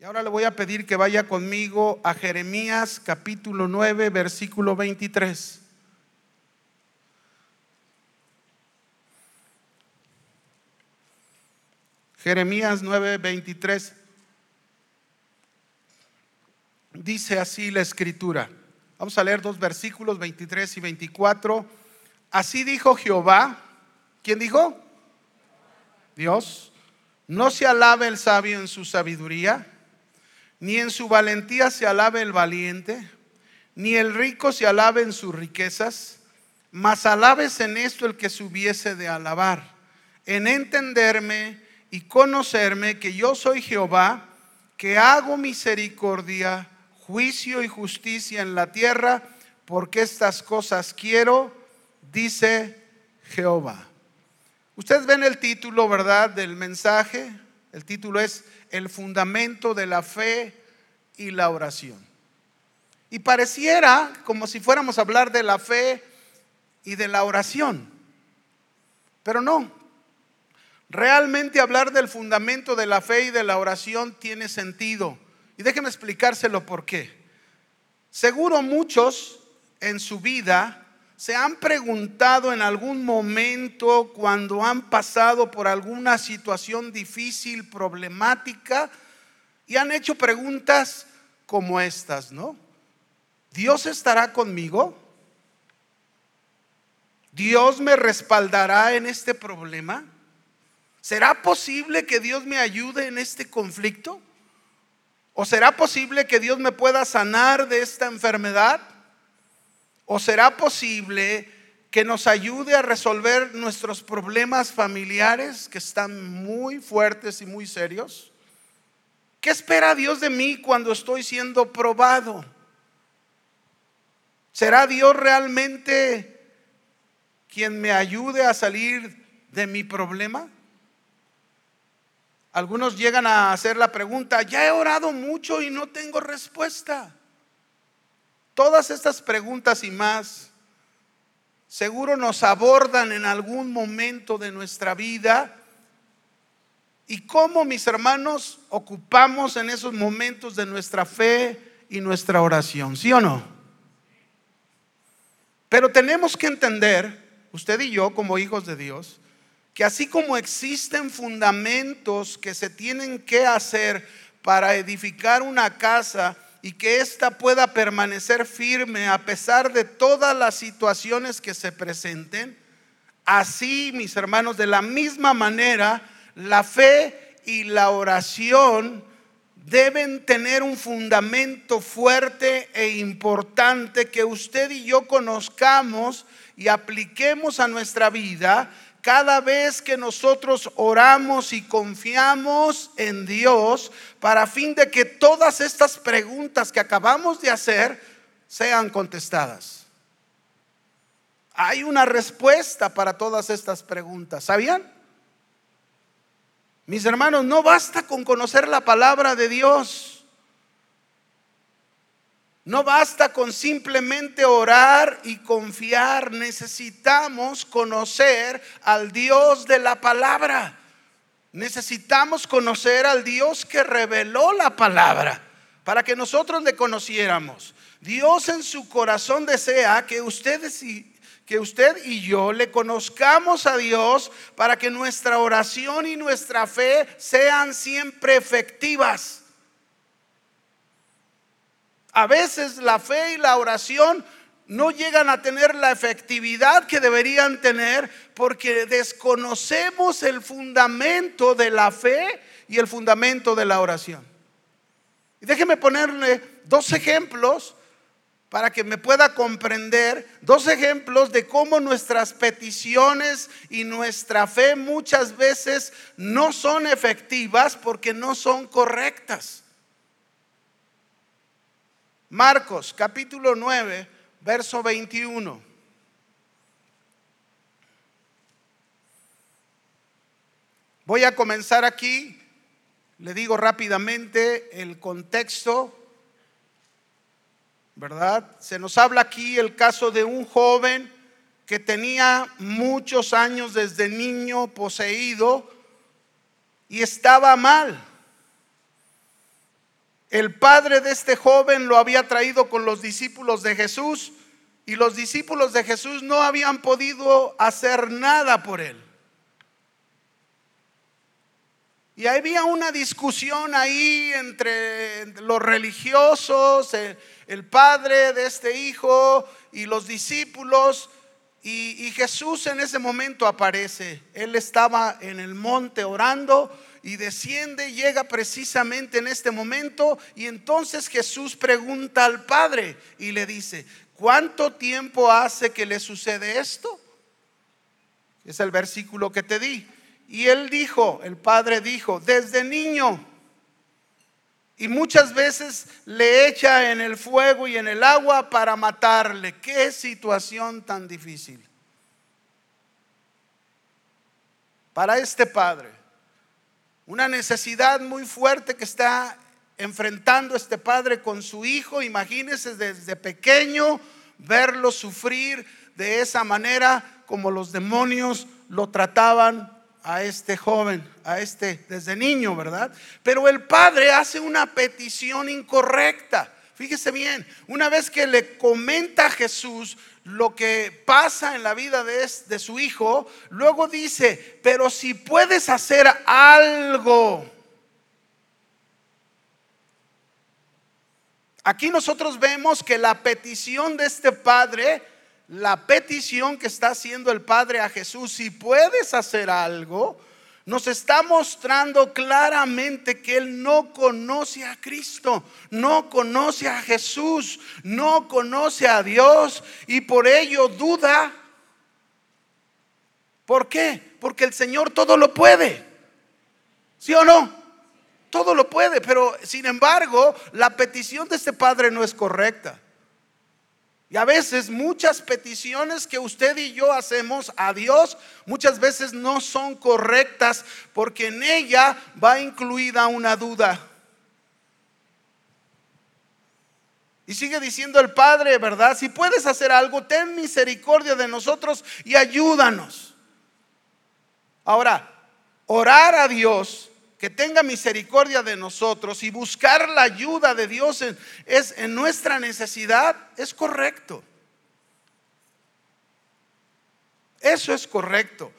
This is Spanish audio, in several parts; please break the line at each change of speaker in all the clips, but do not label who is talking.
Y ahora le voy a pedir que vaya conmigo a Jeremías capítulo 9, versículo 23. Jeremías 9, 23. Dice así la escritura. Vamos a leer dos versículos, 23 y 24. Así dijo Jehová. ¿Quién dijo? Dios. No se alabe el sabio en su sabiduría ni en su valentía se alabe el valiente, ni el rico se alabe en sus riquezas, mas alabes en esto el que se hubiese de alabar, en entenderme y conocerme que yo soy Jehová, que hago misericordia, juicio y justicia en la tierra, porque estas cosas quiero, dice Jehová. Ustedes ven el título, ¿verdad?, del mensaje. El título es el fundamento de la fe y la oración. Y pareciera como si fuéramos a hablar de la fe y de la oración, pero no. Realmente hablar del fundamento de la fe y de la oración tiene sentido. Y déjenme explicárselo por qué. Seguro muchos en su vida se han preguntado en algún momento cuando han pasado por alguna situación difícil, problemática, y han hecho preguntas como estas, ¿no? ¿Dios estará conmigo? ¿Dios me respaldará en este problema? ¿Será posible que Dios me ayude en este conflicto? ¿O será posible que Dios me pueda sanar de esta enfermedad? ¿O será posible que nos ayude a resolver nuestros problemas familiares que están muy fuertes y muy serios? ¿Qué espera Dios de mí cuando estoy siendo probado? ¿Será Dios realmente quien me ayude a salir de mi problema? Algunos llegan a hacer la pregunta, ya he orado mucho y no tengo respuesta. Todas estas preguntas y más seguro nos abordan en algún momento de nuestra vida. ¿Y cómo, mis hermanos, ocupamos en esos momentos de nuestra fe y nuestra oración? ¿Sí o no? Pero tenemos que entender, usted y yo como hijos de Dios, que así como existen fundamentos que se tienen que hacer para edificar una casa, y que ésta pueda permanecer firme a pesar de todas las situaciones que se presenten. Así, mis hermanos, de la misma manera, la fe y la oración deben tener un fundamento fuerte e importante que usted y yo conozcamos y apliquemos a nuestra vida cada vez que nosotros oramos y confiamos en Dios para fin de que todas estas preguntas que acabamos de hacer sean contestadas. Hay una respuesta para todas estas preguntas. ¿Sabían? Mis hermanos, no basta con conocer la palabra de Dios. No basta con simplemente orar y confiar, necesitamos conocer al Dios de la palabra. Necesitamos conocer al Dios que reveló la palabra para que nosotros le conociéramos. Dios en su corazón desea que ustedes y que usted y yo le conozcamos a Dios para que nuestra oración y nuestra fe sean siempre efectivas. A veces la fe y la oración no llegan a tener la efectividad que deberían tener porque desconocemos el fundamento de la fe y el fundamento de la oración. Y déjeme ponerle dos ejemplos para que me pueda comprender, dos ejemplos de cómo nuestras peticiones y nuestra fe muchas veces no son efectivas porque no son correctas. Marcos capítulo 9, verso 21. Voy a comenzar aquí, le digo rápidamente el contexto, ¿verdad? Se nos habla aquí el caso de un joven que tenía muchos años desde niño poseído y estaba mal. El padre de este joven lo había traído con los discípulos de Jesús y los discípulos de Jesús no habían podido hacer nada por él. Y había una discusión ahí entre los religiosos, el, padre de este hijo y los discípulos. Y, Jesús en ese momento aparece. Él estaba en el monte orando y desciende, llega precisamente en este momento. Y entonces Jesús pregunta al Padre y le dice, ¿cuánto tiempo hace que le sucede esto? Es el versículo que te di. Y él dijo, el padre dijo, desde niño. Y muchas veces le echa en el fuego y en el agua para matarle. Qué situación tan difícil. Para este padre. Una necesidad muy fuerte que está enfrentando este padre con su hijo. Imagínese desde pequeño verlo sufrir de esa manera como los demonios lo trataban a este joven, a este desde niño, ¿verdad? Pero el padre hace una petición incorrecta. Fíjese bien, una vez que le comenta a Jesús lo que pasa en la vida de, de su hijo, luego dice, pero si puedes hacer algo. Aquí nosotros vemos que la petición de este padre la petición que está haciendo el Padre a Jesús, si puedes hacer algo, nos está mostrando claramente que Él no conoce a Cristo, no conoce a Jesús, no conoce a Dios y por ello duda. ¿Por qué? Porque el Señor todo lo puede. ¿Sí o no? Todo lo puede, pero sin embargo la petición de este Padre no es correcta. Y a veces muchas peticiones que usted y yo hacemos a Dios muchas veces no son correctas porque en ella va incluida una duda. Y sigue diciendo el Padre, ¿verdad? Si puedes hacer algo, ten misericordia de nosotros y ayúdanos. Ahora, orar a Dios que tenga misericordia de nosotros y buscar la ayuda de Dios en, es, en nuestra necesidad, es correcto. Eso es correcto.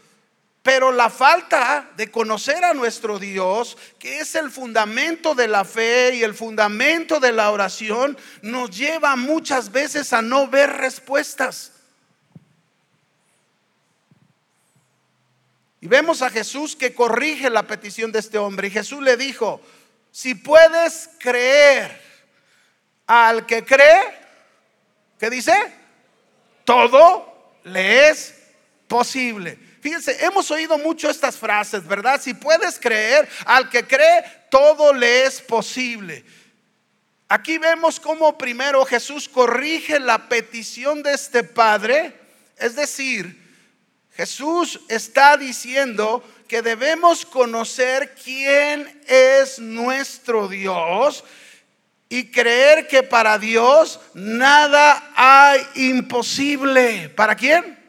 Pero la falta de conocer a nuestro Dios, que es el fundamento de la fe y el fundamento de la oración, nos lleva muchas veces a no ver respuestas. Y vemos a Jesús que corrige la petición de este hombre. Y Jesús le dijo, si puedes creer al que cree, ¿qué dice? Todo le es posible. Fíjense, hemos oído mucho estas frases, ¿verdad? Si puedes creer al que cree, todo le es posible. Aquí vemos cómo primero Jesús corrige la petición de este padre, es decir, Jesús está diciendo que debemos conocer quién es nuestro Dios y creer que para Dios nada hay imposible. ¿Para quién?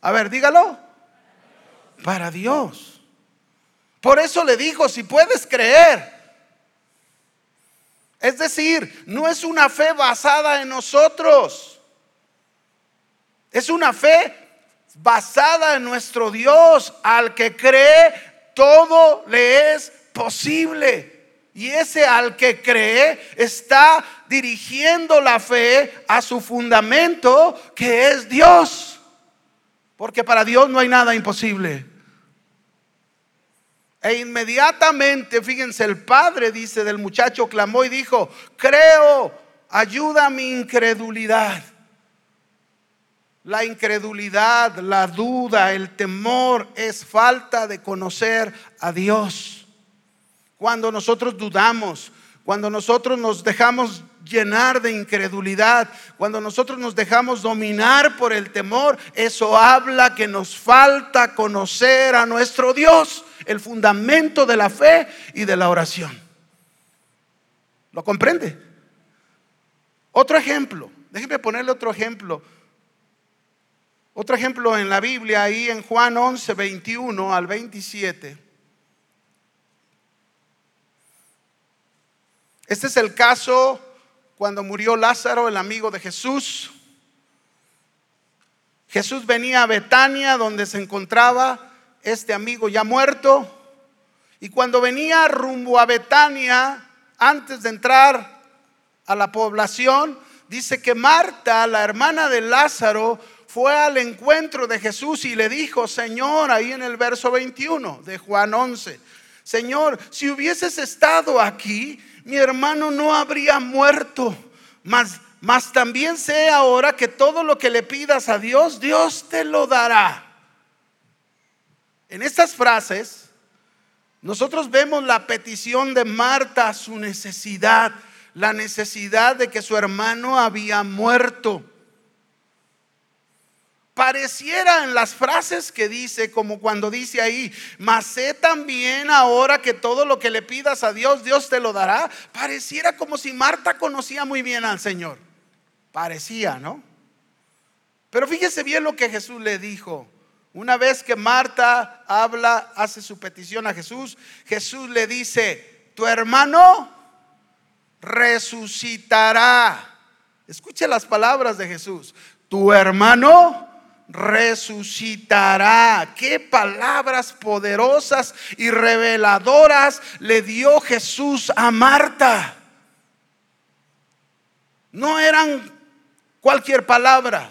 A ver, dígalo. Para Dios. Por eso le dijo, si puedes creer. Es decir, no es una fe basada en nosotros. Es una fe basada en nuestro Dios. Al que cree, todo le es posible. Y ese al que cree está dirigiendo la fe a su fundamento, que es Dios. Porque para Dios no hay nada imposible. E inmediatamente, fíjense, el padre dice del muchacho, clamó y dijo, creo, ayuda a mi incredulidad. La incredulidad, la duda, el temor es falta de conocer a Dios. Cuando nosotros dudamos, cuando nosotros nos dejamos llenar de incredulidad, cuando nosotros nos dejamos dominar por el temor, eso habla que nos falta conocer a nuestro Dios, el fundamento de la fe y de la oración. ¿Lo comprende? Otro ejemplo, déjeme ponerle otro ejemplo otro ejemplo en la Biblia, ahí en Juan 11, 21 al 27. Este es el caso cuando murió Lázaro, el amigo de Jesús. Jesús venía a Betania, donde se encontraba este amigo ya muerto. Y cuando venía rumbo a Betania, antes de entrar a la población, dice que Marta, la hermana de Lázaro, fue al encuentro de Jesús y le dijo, Señor, ahí en el verso 21 de Juan 11, Señor, si hubieses estado aquí, mi hermano no habría muerto. Mas, mas también sé ahora que todo lo que le pidas a Dios, Dios te lo dará. En estas frases, nosotros vemos la petición de Marta, su necesidad, la necesidad de que su hermano había muerto pareciera en las frases que dice, como cuando dice ahí, mas sé también ahora que todo lo que le pidas a Dios, Dios te lo dará, pareciera como si Marta conocía muy bien al Señor. Parecía, ¿no? Pero fíjese bien lo que Jesús le dijo. Una vez que Marta habla, hace su petición a Jesús, Jesús le dice, tu hermano resucitará. Escuche las palabras de Jesús. Tu hermano resucitará. Qué palabras poderosas y reveladoras le dio Jesús a Marta. No eran cualquier palabra,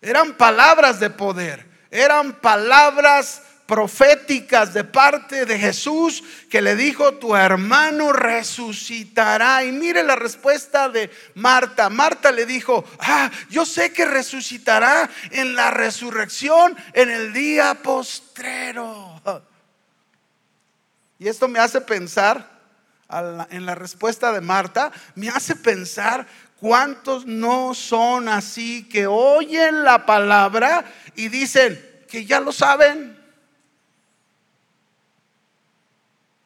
eran palabras de poder, eran palabras proféticas de parte de Jesús que le dijo, tu hermano resucitará. Y mire la respuesta de Marta. Marta le dijo, ah, yo sé que resucitará en la resurrección en el día postrero. Y esto me hace pensar, en la respuesta de Marta, me hace pensar cuántos no son así que oyen la palabra y dicen que ya lo saben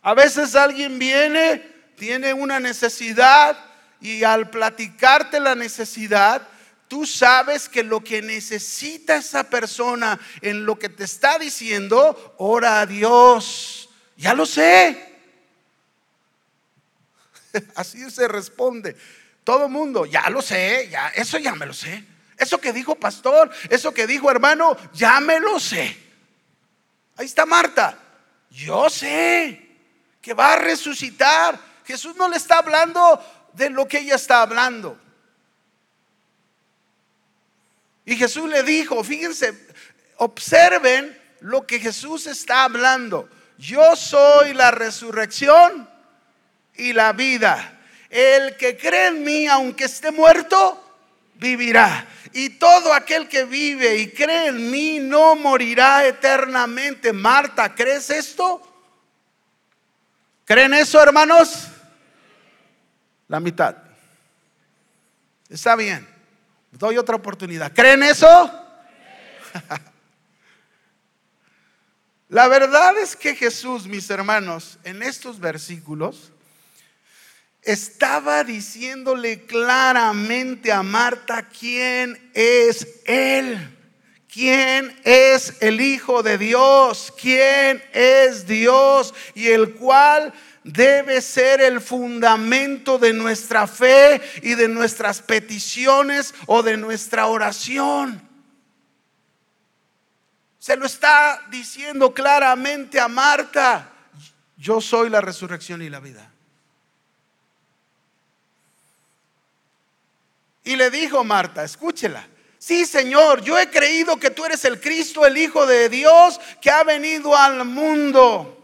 A veces alguien viene, tiene una necesidad y al platicarte la necesidad, tú sabes que lo que necesita esa persona en lo que te está diciendo, ora a Dios. Ya lo sé. Así se responde. Todo mundo, ya lo sé, ya, eso ya me lo sé. Eso que dijo pastor, eso que dijo hermano, ya me lo sé. Ahí está Marta. Yo sé que va a resucitar. Jesús no le está hablando de lo que ella está hablando. Y Jesús le dijo, fíjense, observen lo que Jesús está hablando. Yo soy la resurrección y la vida. El que cree en mí, aunque esté muerto, vivirá. Y todo aquel que vive y cree en mí no morirá eternamente. Marta, ¿crees esto? ¿Creen eso, hermanos? La mitad. Está bien. Doy otra oportunidad. ¿Creen eso? La verdad es que Jesús, mis hermanos, en estos versículos, estaba diciéndole claramente a Marta quién es Él. ¿Quién es el Hijo de Dios? ¿Quién es Dios? Y el cual debe ser el fundamento de nuestra fe y de nuestras peticiones o de nuestra oración. Se lo está diciendo claramente a Marta. Yo soy la resurrección y la vida. Y le dijo Marta, escúchela, Sí, Señor, yo he creído que tú eres el Cristo, el Hijo de Dios, que ha venido al mundo.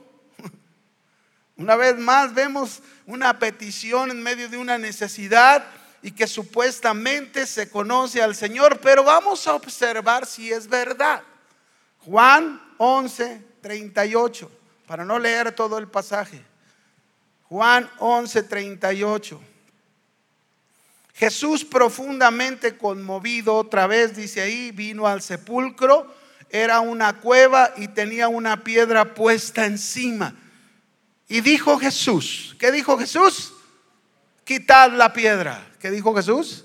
Una vez más vemos una petición en medio de una necesidad y que supuestamente se conoce al Señor, pero vamos a observar si es verdad. Juan 11, 38, para no leer todo el pasaje. Juan 11, 38. Jesús profundamente conmovido, otra vez dice ahí, vino al sepulcro, era una cueva y tenía una piedra puesta encima. Y dijo Jesús, ¿qué dijo Jesús? Quitad la piedra. ¿Qué dijo Jesús?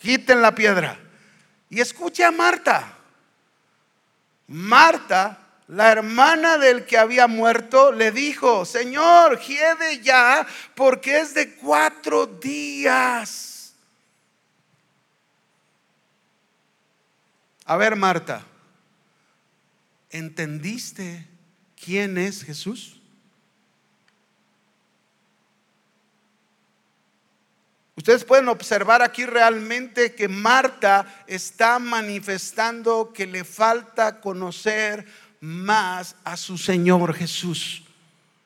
Quiten la piedra. Y escuche a Marta. Marta la hermana del que había muerto, le dijo, Señor, hiede ya, porque es de cuatro días. A ver, Marta, ¿entendiste quién es Jesús? Ustedes pueden observar aquí realmente que Marta está manifestando que le falta conocer más a su Señor Jesús.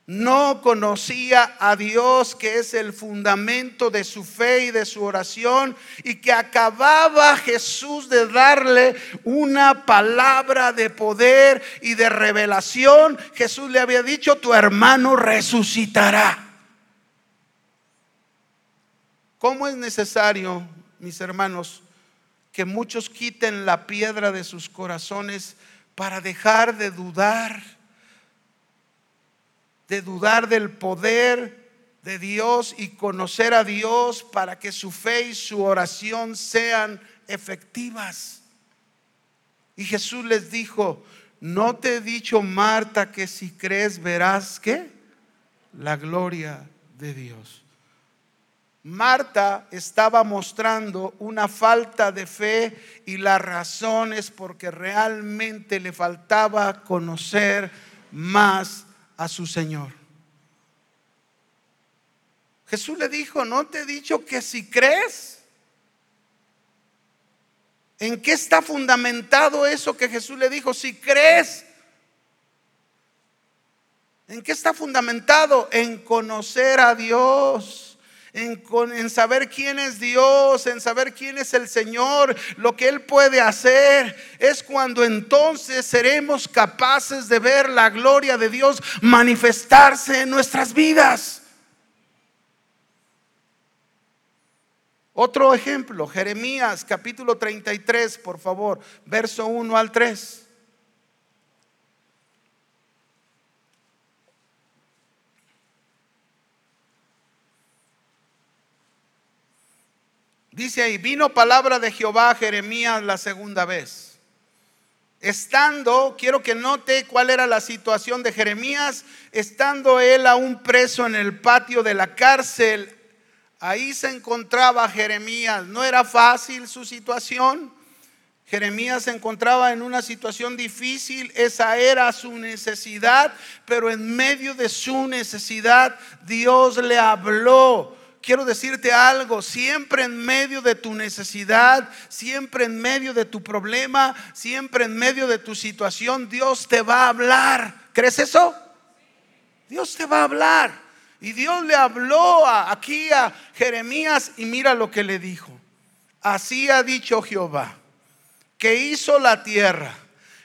No conocía a Dios, que es el fundamento de su fe y de su oración, y que acababa Jesús de darle una palabra de poder y de revelación. Jesús le había dicho, tu hermano resucitará. ¿Cómo es necesario, mis hermanos, que muchos quiten la piedra de sus corazones para dejar de dudar, de dudar del poder de Dios y conocer a Dios para que su fe y su oración sean efectivas? Y Jesús les dijo, no te he dicho, Marta, que si crees verás que la gloria de Dios. Marta estaba mostrando una falta de fe y la razón es porque realmente le faltaba conocer más a su Señor. Jesús le dijo, ¿no te he dicho que si crees? ¿En qué está fundamentado eso que Jesús le dijo? Si crees. ¿En qué está fundamentado? En conocer a Dios en, saber quién es Dios, en saber quién es el Señor, lo que Él puede hacer, es cuando entonces seremos capaces de ver la gloria de Dios manifestarse en nuestras vidas. Otro ejemplo, Jeremías capítulo 33, por favor, verso 1 al 3. Dice ahí, vino palabra de Jehová a Jeremías la segunda vez. Estando, quiero que note cuál era la situación de Jeremías, estando él aún preso en el patio de la cárcel, ahí se encontraba Jeremías. No era fácil su situación. Jeremías se encontraba en una situación difícil, esa era su necesidad, pero en medio de su necesidad Dios le habló quiero decirte algo, siempre en medio de tu necesidad, siempre en medio de tu problema, siempre en medio de tu situación, Dios te va a hablar. ¿Crees eso? Dios te va a hablar. Y Dios le habló aquí a Jeremías y mira lo que le dijo. Así ha dicho Jehová, que hizo la tierra,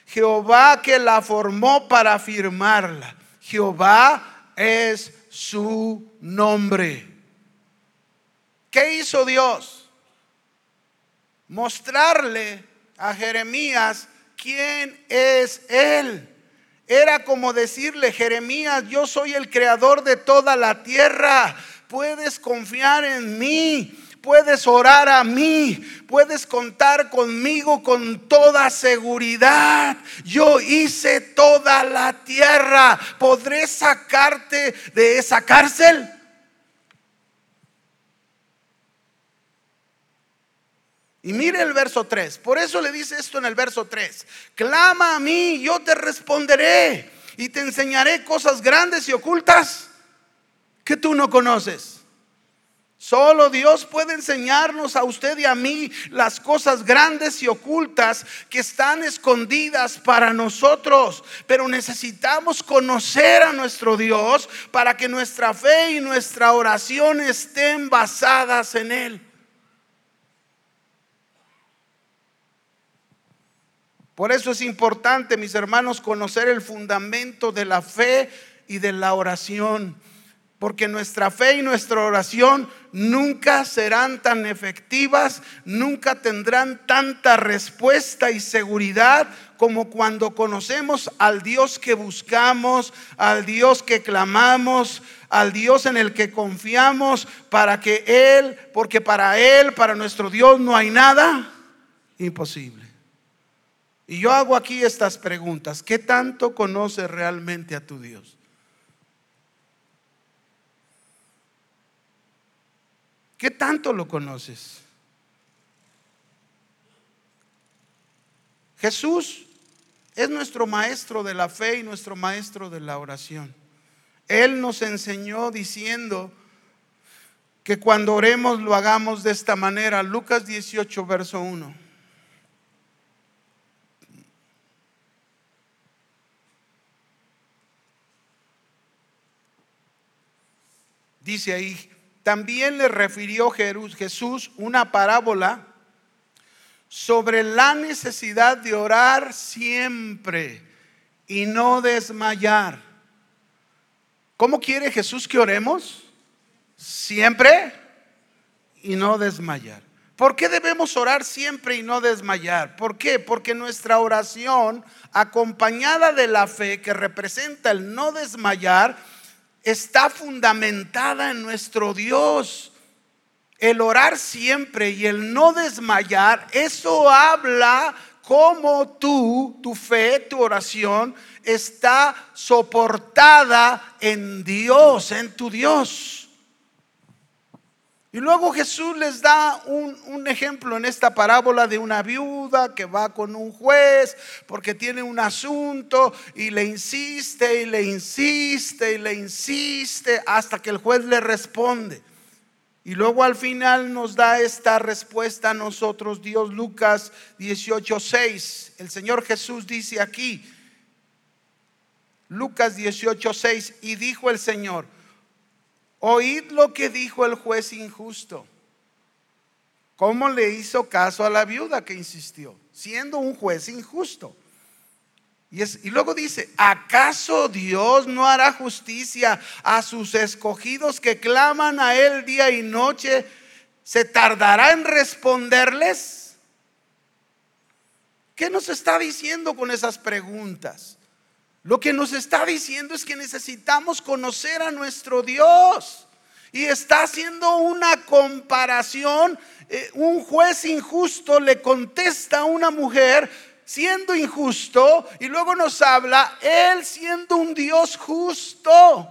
Jehová que la formó para firmarla. Jehová es su nombre. ¿Qué hizo Dios? Mostrarle a Jeremías quién es Él. Era como decirle, Jeremías, yo soy el creador de toda la tierra. Puedes confiar en mí, puedes orar a mí, puedes contar conmigo con toda seguridad. Yo hice toda la tierra. ¿Podré sacarte de esa cárcel? Y mire el verso 3. Por eso le dice esto en el verso 3. Clama a mí, yo te responderé y te enseñaré cosas grandes y ocultas que tú no conoces. Solo Dios puede enseñarnos a usted y a mí las cosas grandes y ocultas que están escondidas para nosotros. Pero necesitamos conocer a nuestro Dios para que nuestra fe y nuestra oración estén basadas en Él. Por eso es importante, mis hermanos, conocer el fundamento de la fe y de la oración. Porque nuestra fe y nuestra oración nunca serán tan efectivas, nunca tendrán tanta respuesta y seguridad como cuando conocemos al Dios que buscamos, al Dios que clamamos, al Dios en el que confiamos, para que Él, porque para Él, para nuestro Dios no hay nada imposible. Y yo hago aquí estas preguntas. ¿Qué tanto conoces realmente a tu Dios? ¿Qué tanto lo conoces? Jesús es nuestro maestro de la fe y nuestro maestro de la oración. Él nos enseñó diciendo que cuando oremos lo hagamos de esta manera. Lucas 18, verso 1. Dice ahí, también le refirió Jesús una parábola sobre la necesidad de orar siempre y no desmayar. ¿Cómo quiere Jesús que oremos? Siempre y no desmayar. ¿Por qué debemos orar siempre y no desmayar? ¿Por qué? Porque nuestra oración, acompañada de la fe que representa el no desmayar, está fundamentada en nuestro Dios el orar siempre y el no desmayar, eso habla cómo tú, tu fe, tu oración está soportada en Dios, en tu Dios. Y luego Jesús les da un, ejemplo en esta parábola de una viuda que va con un juez porque tiene un asunto y le insiste y le insiste y le insiste hasta que el juez le responde. Y luego al final nos da esta respuesta a nosotros Dios Lucas 18:6. El Señor Jesús dice aquí, Lucas 18:6, y dijo el Señor, oíd lo que dijo el juez injusto. ¿Cómo le hizo caso a la viuda que insistió? Siendo un juez injusto. Y, luego dice, ¿acaso Dios no hará justicia a sus escogidos que claman a Él día y noche? ¿Se tardará en responderles? ¿Qué nos está diciendo con esas preguntas? Lo que nos está diciendo es que necesitamos conocer a nuestro Dios. Y está haciendo una comparación. Eh, un juez injusto le contesta a una mujer siendo injusto y luego nos habla Él siendo un Dios justo.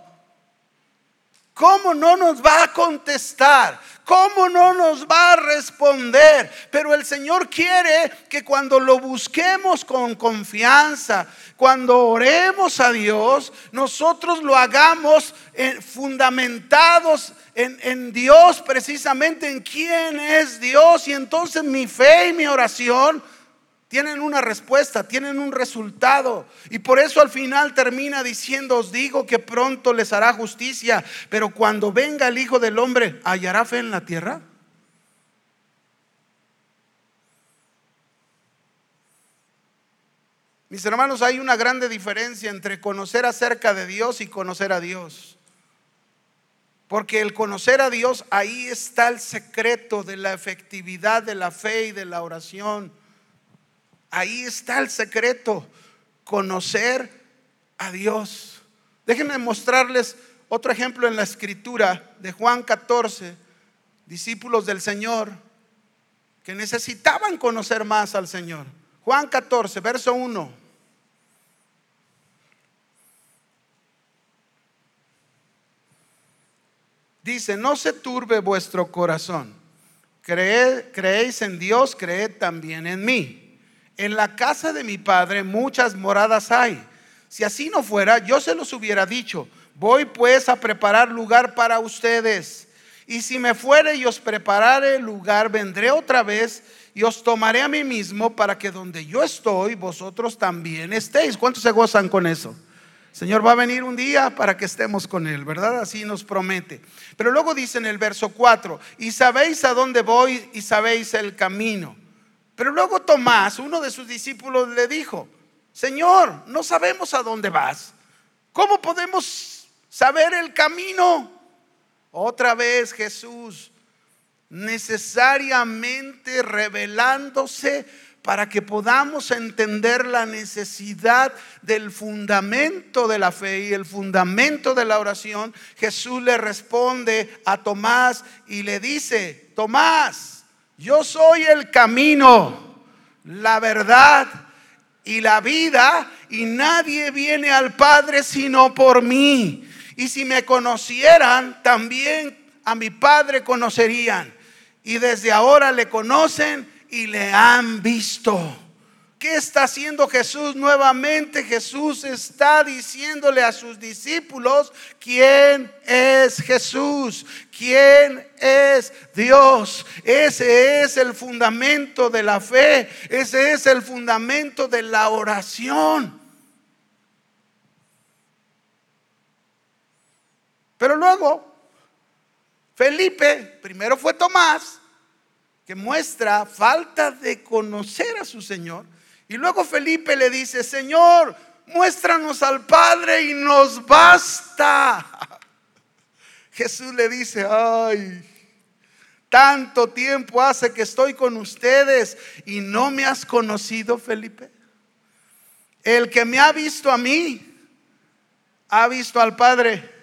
¿Cómo no nos va a contestar? ¿Cómo no nos va a responder? Pero el Señor quiere que cuando lo busquemos con confianza, cuando oremos a Dios, nosotros lo hagamos eh, fundamentados en, en Dios, precisamente en quién es Dios. Y entonces mi fe y mi oración tienen una respuesta, tienen un resultado. Y por eso al final termina diciendo, os digo que pronto les hará justicia, pero cuando venga el Hijo del Hombre, ¿hallará fe en la tierra? Mis hermanos, hay una grande diferencia entre conocer acerca de Dios y conocer a Dios. Porque el conocer a Dios, ahí está el secreto de la efectividad de la fe y de la oración. Ahí está el secreto, conocer a Dios. Déjenme mostrarles otro ejemplo en la escritura de Juan 14, discípulos del Señor que necesitaban conocer más al Señor. Juan 14, verso 1. Dice, no se turbe vuestro corazón. creéis en Dios, creed también en mí en la casa de mi padre muchas moradas hay. Si así no fuera, yo se los hubiera dicho. Voy pues a preparar lugar para ustedes. Y si me fuere y os preparare lugar, vendré otra vez y os tomaré a mí mismo para que donde yo estoy, vosotros también estéis. ¿Cuántos se gozan con eso? Señor va a venir un día para que estemos con Él, ¿verdad? Así nos promete. Pero luego dice en el verso 4, y sabéis a dónde voy y sabéis el camino. Pero luego Tomás, uno de sus discípulos, le dijo, Señor, no sabemos a dónde vas. ¿Cómo podemos saber el camino? Otra vez Jesús, necesariamente revelándose para que podamos entender la necesidad del fundamento de la fe y el fundamento de la oración, Jesús le responde a Tomás y le dice, Tomás, yo soy el camino, la verdad y la vida, y nadie viene al Padre sino por mí. Y si me conocieran, también a mi Padre conocerían. Y desde ahora le conocen y le han visto. ¿Qué está haciendo Jesús nuevamente? Jesús está diciéndole a sus discípulos quién es Jesús, quién es Dios. Ese es el fundamento de la fe, ese es el fundamento de la oración. Pero luego, Felipe, primero fue Tomás, que muestra falta de conocer a su Señor. Y luego Felipe le dice, Señor, muéstranos al Padre y nos basta. Jesús le dice, ay, tanto tiempo hace que estoy con ustedes y no me has conocido, Felipe. El que me ha visto a mí, ha visto al Padre.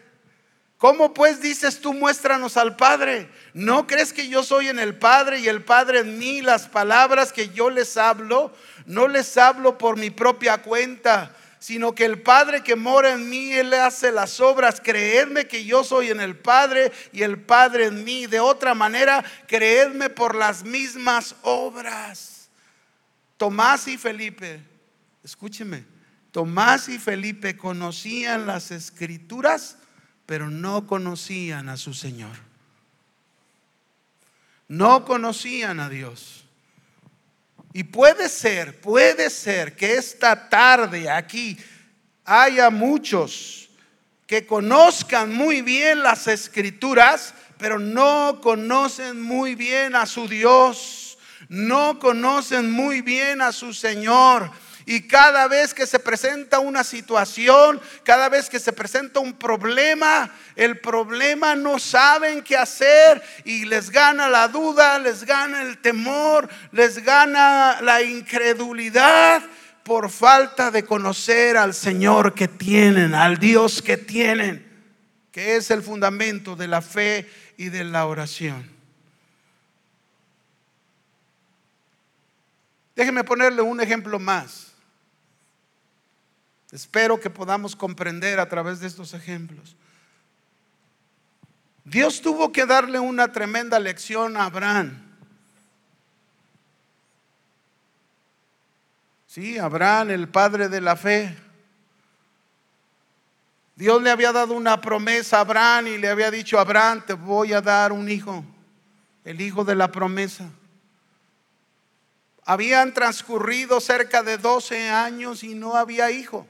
¿Cómo pues dices tú, muéstranos al Padre? ¿No crees que yo soy en el Padre y el Padre en mí? Las palabras que yo les hablo, no les hablo por mi propia cuenta, sino que el Padre que mora en mí, Él hace las obras. Creedme que yo soy en el Padre y el Padre en mí. De otra manera, creedme por las mismas obras. Tomás y Felipe, escúcheme, Tomás y Felipe conocían las escrituras, pero no conocían a su Señor. No conocían a Dios. Y puede ser, puede ser que esta tarde aquí haya muchos que conozcan muy bien las escrituras, pero no conocen muy bien a su Dios, no conocen muy bien a su Señor. Y cada vez que se presenta una situación, cada vez que se presenta un problema, el problema no saben qué hacer y les gana la duda, les gana el temor, les gana la incredulidad por falta de conocer al Señor que tienen, al Dios que tienen, que es el fundamento de la fe y de la oración. Déjenme ponerle un ejemplo más. Espero que podamos comprender a través de estos ejemplos. Dios tuvo que darle una tremenda lección a Abraham. Sí, Abraham, el padre de la fe. Dios le había dado una promesa a Abraham y le había dicho, Abraham, te voy a dar un hijo, el hijo de la promesa. Habían transcurrido cerca de 12 años y no había hijo.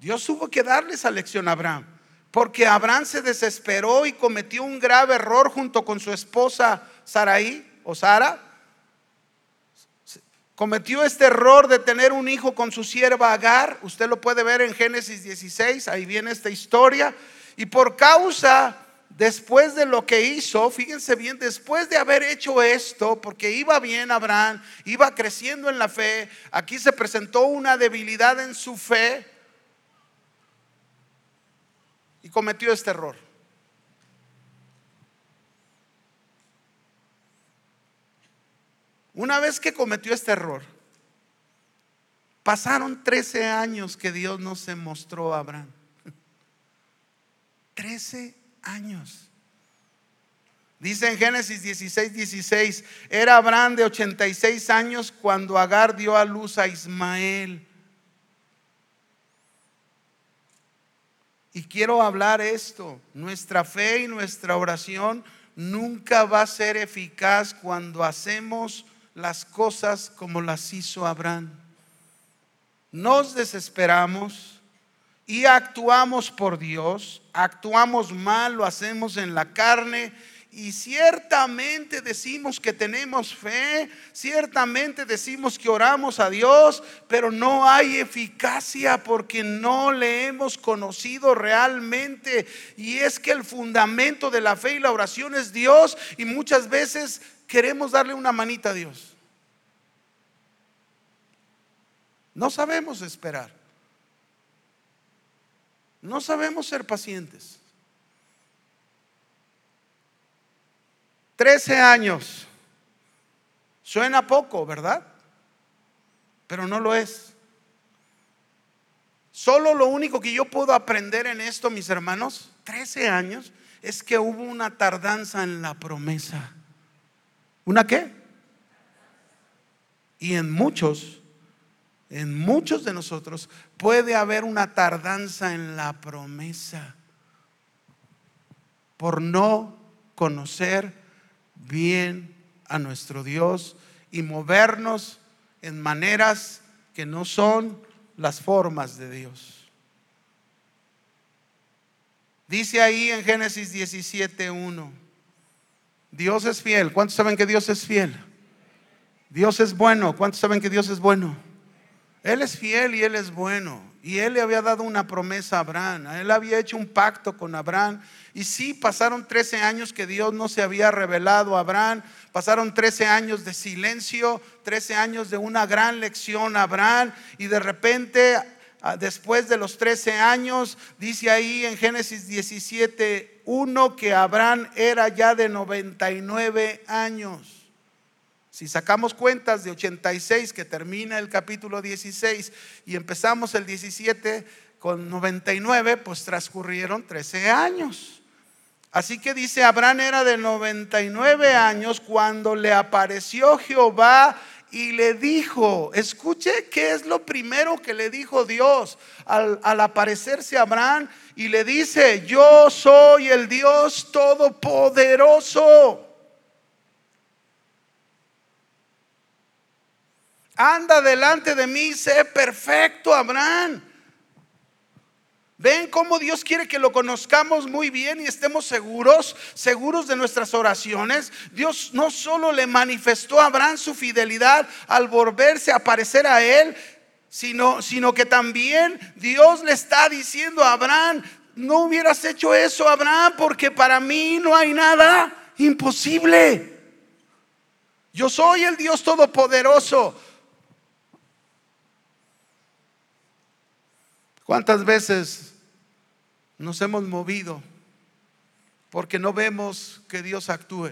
Dios tuvo que darle esa lección a Abraham, porque Abraham se desesperó y cometió un grave error junto con su esposa Sarai o Sara. Cometió este error de tener un hijo con su sierva Agar. Usted lo puede ver en Génesis 16, ahí viene esta historia. Y por causa, después de lo que hizo, fíjense bien, después de haber hecho esto, porque iba bien Abraham, iba creciendo en la fe, aquí se presentó una debilidad en su fe y cometió este error. Una vez que cometió este error, pasaron 13 años que Dios no se mostró a Abraham. 13 años. Dice en Génesis 16, 16, era Abraham de 86 años cuando Agar dio a luz a Ismael. Y quiero hablar esto, nuestra fe y nuestra oración nunca va a ser eficaz cuando hacemos las cosas como las hizo Abraham. Nos desesperamos y actuamos por Dios, actuamos mal, lo hacemos en la carne y ciertamente decimos que tenemos fe, ciertamente decimos que oramos a Dios, pero no hay eficacia porque no le hemos conocido realmente. Y es que el fundamento de la fe y la oración es Dios y muchas veces queremos darle una manita a Dios. No sabemos esperar. No sabemos ser pacientes. Trece años Suena poco, ¿verdad? Pero no lo es. Solo lo único que yo puedo aprender en esto, mis hermanos, 13 años, es que hubo una tardanza en la promesa. ¿Una qué? Y en muchos, en muchos de nosotros puede haber una tardanza en la promesa por no conocer bien a nuestro Dios y movernos en maneras que no son las formas de Dios. Dice ahí en Génesis 17.1, Dios es fiel. ¿Cuántos saben que Dios es fiel? Dios es bueno. ¿Cuántos saben que Dios es bueno? Él es fiel y Él es bueno. Y Él le había dado una promesa a Abraham. Él había hecho un pacto con Abraham. Y sí, pasaron 13 años que Dios no se había revelado a Abraham. Pasaron 13 años de silencio, 13 años de una gran lección a Abraham. Y de repente, después de los 13 años, dice ahí en Génesis 17, 1 que Abraham era ya de 99 años. Si sacamos cuentas de 86 que termina el capítulo 16 y empezamos el 17 con 99, pues transcurrieron 13 años. Así que dice, Abraham era de 99 años cuando le apareció Jehová y le dijo, escuche qué es lo primero que le dijo Dios al, al, aparecerse Abraham y le dice, yo soy el Dios todopoderoso. Anda delante de mí, sé perfecto, Abraham. Ven cómo Dios quiere que lo conozcamos muy bien y estemos seguros, seguros de nuestras oraciones. Dios no solo le manifestó a Abraham su fidelidad al volverse a parecer a él, sino, sino que también Dios le está diciendo a Abraham, no hubieras hecho eso, Abraham, porque para mí no hay nada imposible. Yo soy el Dios todopoderoso. ¿Cuántas veces nos hemos movido porque no vemos que Dios actúe?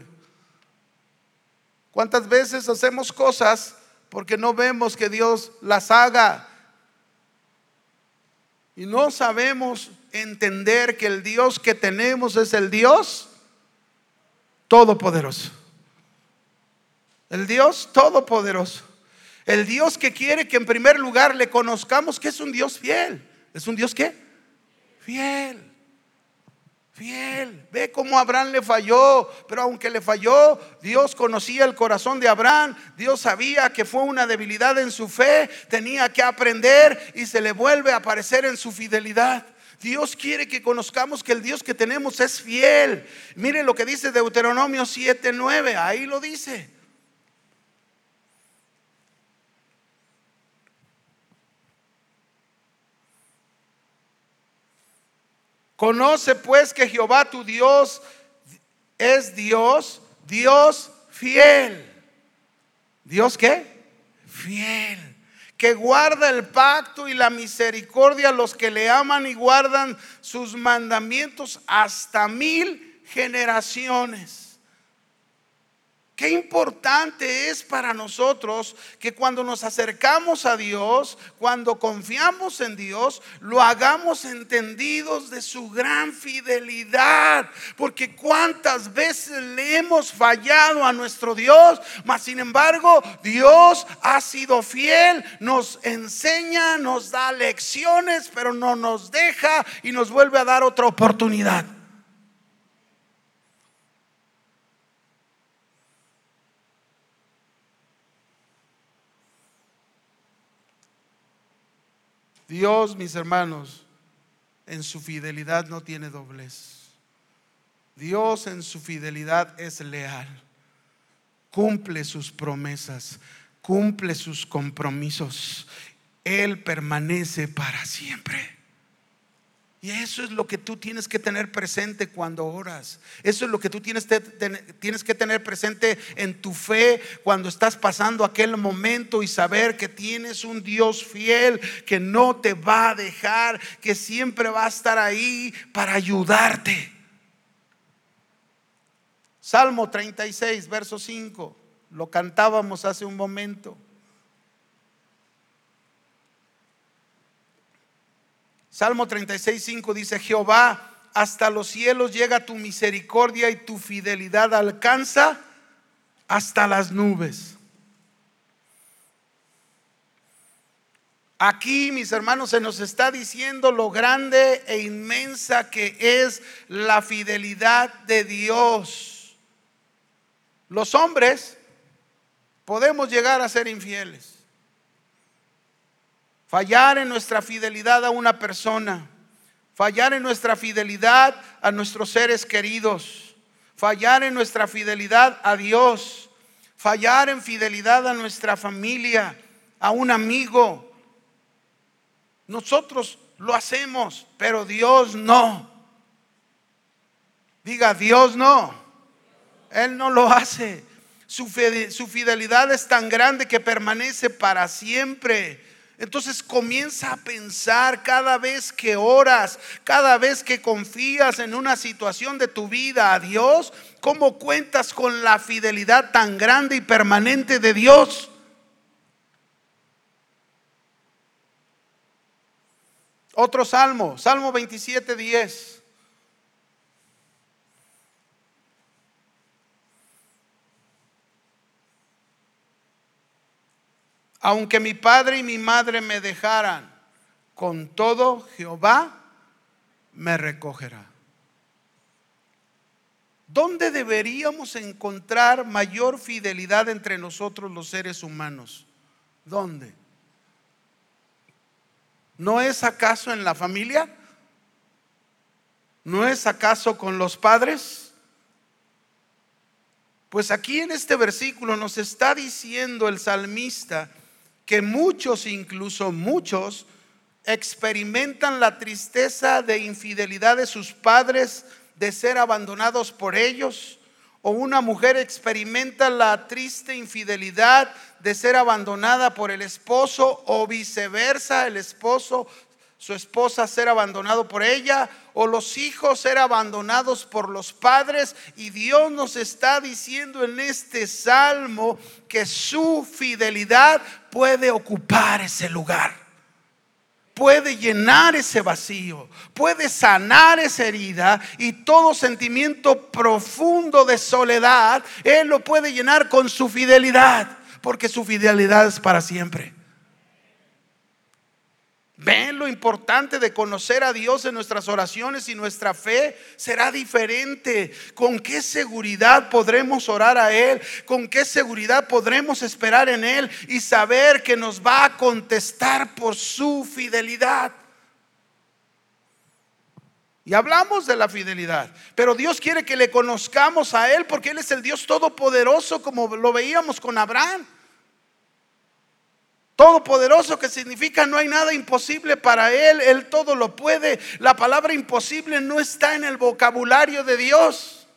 ¿Cuántas veces hacemos cosas porque no vemos que Dios las haga? Y no sabemos entender que el Dios que tenemos es el Dios todopoderoso. El Dios todopoderoso. El Dios que quiere que en primer lugar le conozcamos que es un Dios fiel. ¿Es un Dios qué? Fiel. Fiel. Ve cómo Abraham le falló, pero aunque le falló, Dios conocía el corazón de Abraham, Dios sabía que fue una debilidad en su fe, tenía que aprender y se le vuelve a aparecer en su fidelidad. Dios quiere que conozcamos que el Dios que tenemos es fiel. Mire lo que dice Deuteronomio 7:9, ahí lo dice. Conoce pues que Jehová tu Dios es Dios, Dios fiel. ¿Dios qué? Fiel. Que guarda el pacto y la misericordia a los que le aman y guardan sus mandamientos hasta mil generaciones. Qué importante es para nosotros que cuando nos acercamos a Dios, cuando confiamos en Dios, lo hagamos entendidos de su gran fidelidad. Porque cuántas veces le hemos fallado a nuestro Dios, mas sin embargo Dios ha sido fiel, nos enseña, nos da lecciones, pero no nos deja y nos vuelve a dar otra oportunidad. Dios, mis hermanos, en su fidelidad no tiene doblez. Dios en su fidelidad es leal. Cumple sus promesas, cumple sus compromisos. Él permanece para siempre. Y eso es lo que tú tienes que tener presente cuando oras. Eso es lo que tú tienes, que tener presente en tu fe cuando estás pasando aquel momento y saber que tienes un Dios fiel que no te va a dejar, que siempre va a estar ahí para ayudarte. Salmo 36, verso 5. Lo cantábamos hace un momento. Salmo 36, 5 dice, Jehová, hasta los cielos llega tu misericordia y tu fidelidad alcanza hasta las nubes. Aquí, mis hermanos, se nos está diciendo lo grande e inmensa que es la fidelidad de Dios. Los hombres podemos llegar a ser infieles, fallar en nuestra fidelidad a una persona, fallar en nuestra fidelidad a nuestros seres queridos, fallar en nuestra fidelidad a Dios, fallar en fidelidad a nuestra familia, a un amigo, nosotros lo hacemos, pero Dios no. Diga, Dios no. Él no lo hace. Su fidelidad es tan grande que permanece para siempre. Entonces comienza a pensar cada vez que oras, cada vez que confías en una situación de tu vida a Dios, cómo cuentas con la fidelidad tan grande y permanente de Dios. Otro salmo, Salmo 27, 10. Aunque mi padre y mi madre me dejaran, con todo Jehová me recogerá. ¿Dónde deberíamos encontrar mayor fidelidad entre nosotros los seres humanos? ¿Dónde? ¿No es acaso en la familia? ¿No es acaso con los padres? Pues aquí en este versículo nos está diciendo el salmista que muchos, incluso muchos, experimentan la tristeza de infidelidad de sus padres, de ser abandonados por ellos o una mujer experimenta la triste infidelidad de ser abandonada por el esposo o viceversa, el esposo, su esposa ser abandonado por ella o los hijos ser abandonados por los padres y Dios nos está diciendo en este salmo que su fidelidad puede ocupar ese lugar puede llenar ese vacío, puede sanar esa herida y todo sentimiento profundo de soledad, Él lo puede llenar con su fidelidad, porque su fidelidad es para siempre. Ven lo importante de conocer a Dios en nuestras oraciones y nuestra fe será diferente. ¿Con qué seguridad podremos orar a Él? ¿Con qué seguridad podremos esperar en Él y saber que nos va a contestar por su fidelidad? Y hablamos de la fidelidad, pero Dios quiere que le conozcamos a Él porque Él es el Dios todopoderoso como lo veíamos con Abraham. Todopoderoso que significa no hay nada imposible para Él, Él todo lo puede. La palabra imposible no está en el vocabulario de Dios.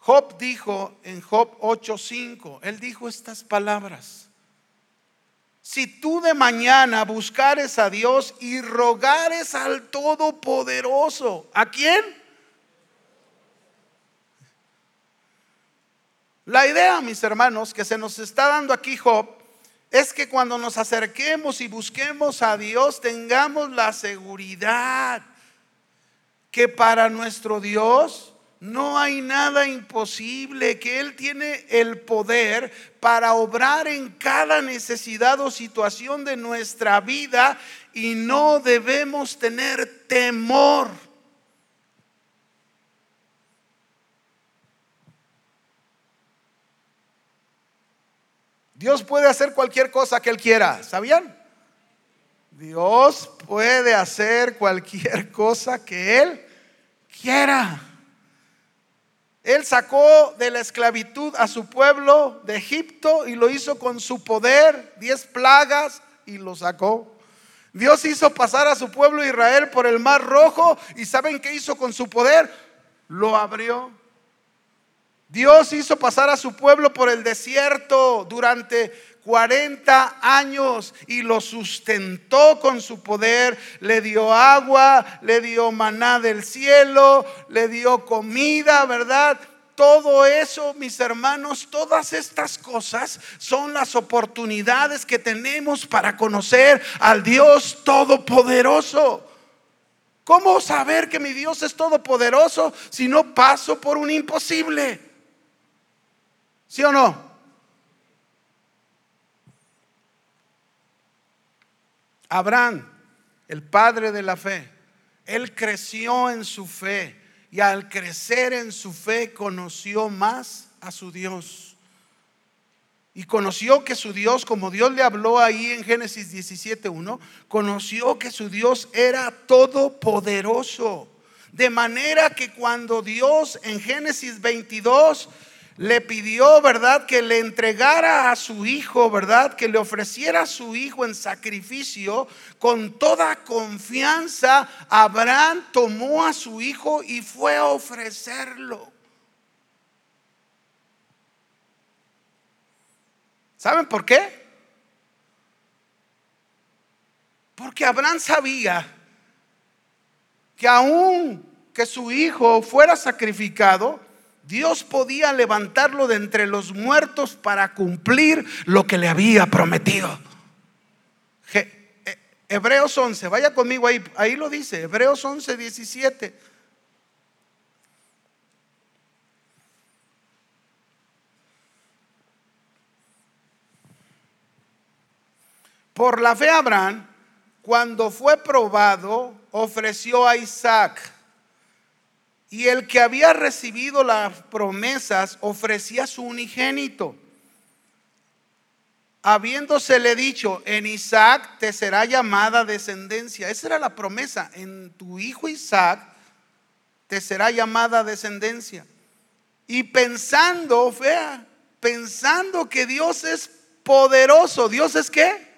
Job dijo en Job 8:5, Él dijo estas palabras. Si tú de mañana buscares a Dios y rogares al Todopoderoso, ¿a quién? La idea, mis hermanos, que se nos está dando aquí Job, es que cuando nos acerquemos y busquemos a Dios, tengamos la seguridad que para nuestro Dios no hay nada imposible, que Él tiene el poder para obrar en cada necesidad o situación de nuestra vida y no debemos tener temor. Dios puede hacer cualquier cosa que Él quiera, ¿sabían? Dios puede hacer cualquier cosa que Él quiera. Él sacó de la esclavitud a su pueblo de Egipto y lo hizo con su poder, diez plagas, y lo sacó. Dios hizo pasar a su pueblo Israel por el mar rojo y ¿saben qué hizo con su poder? Lo abrió. Dios hizo pasar a su pueblo por el desierto durante 40 años y lo sustentó con su poder, le dio agua, le dio maná del cielo, le dio comida, ¿verdad? todo eso, mis hermanos, todas estas cosas son las oportunidades que tenemos para conocer al Dios Todopoderoso. ¿Cómo saber que mi Dios es todopoderoso si no paso por un imposible? ¿Sí o no? Abraham, el padre de la fe, él creció en su fe y al crecer en su fe conoció más a su Dios. Y conoció que su Dios, como Dios le habló ahí en Génesis 17.1, conoció que su Dios era todopoderoso. De manera que cuando Dios en Génesis 22 le pidió, ¿verdad?, que le entregara a su hijo, ¿verdad?, que le ofreciera a su hijo en sacrificio, con toda confianza, Abraham tomó a su hijo y fue a ofrecerlo. ¿Saben por qué? Porque Abraham sabía que aún que su hijo fuera sacrificado, Dios podía levantarlo de entre los muertos para cumplir lo que le había prometido. Eh, Hebreos 11, vaya conmigo ahí, ahí lo dice, Hebreos 11, 17. Por la fe Abraham, cuando fue probado, ofreció a Isaac. Y el que había recibido las promesas ofrecía su unigénito. Habiéndosele dicho, en Isaac te será llamada descendencia. Esa era la promesa. En tu hijo Isaac te será llamada descendencia. Y pensando, vea, pensando que Dios es poderoso. ¿Dios es qué?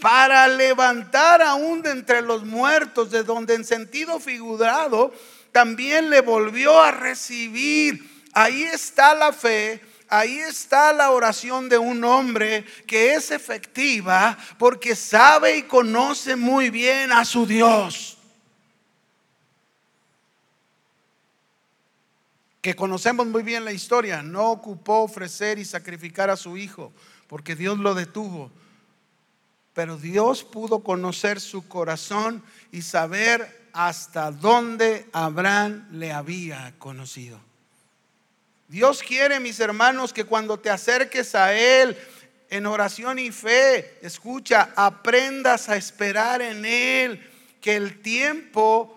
Para levantar aún de entre los muertos, de donde en sentido figurado también le volvió a recibir. Ahí está la fe. Ahí está la oración de un hombre que es efectiva porque sabe y conoce muy bien a su Dios. Que conocemos muy bien la historia. No ocupó ofrecer y sacrificar a su hijo porque Dios lo detuvo. Pero Dios pudo conocer su corazón y saber hasta dónde Abraham le había conocido. Dios quiere, mis hermanos, que cuando te acerques a Él en oración y fe, escucha, aprendas a esperar en Él, que el tiempo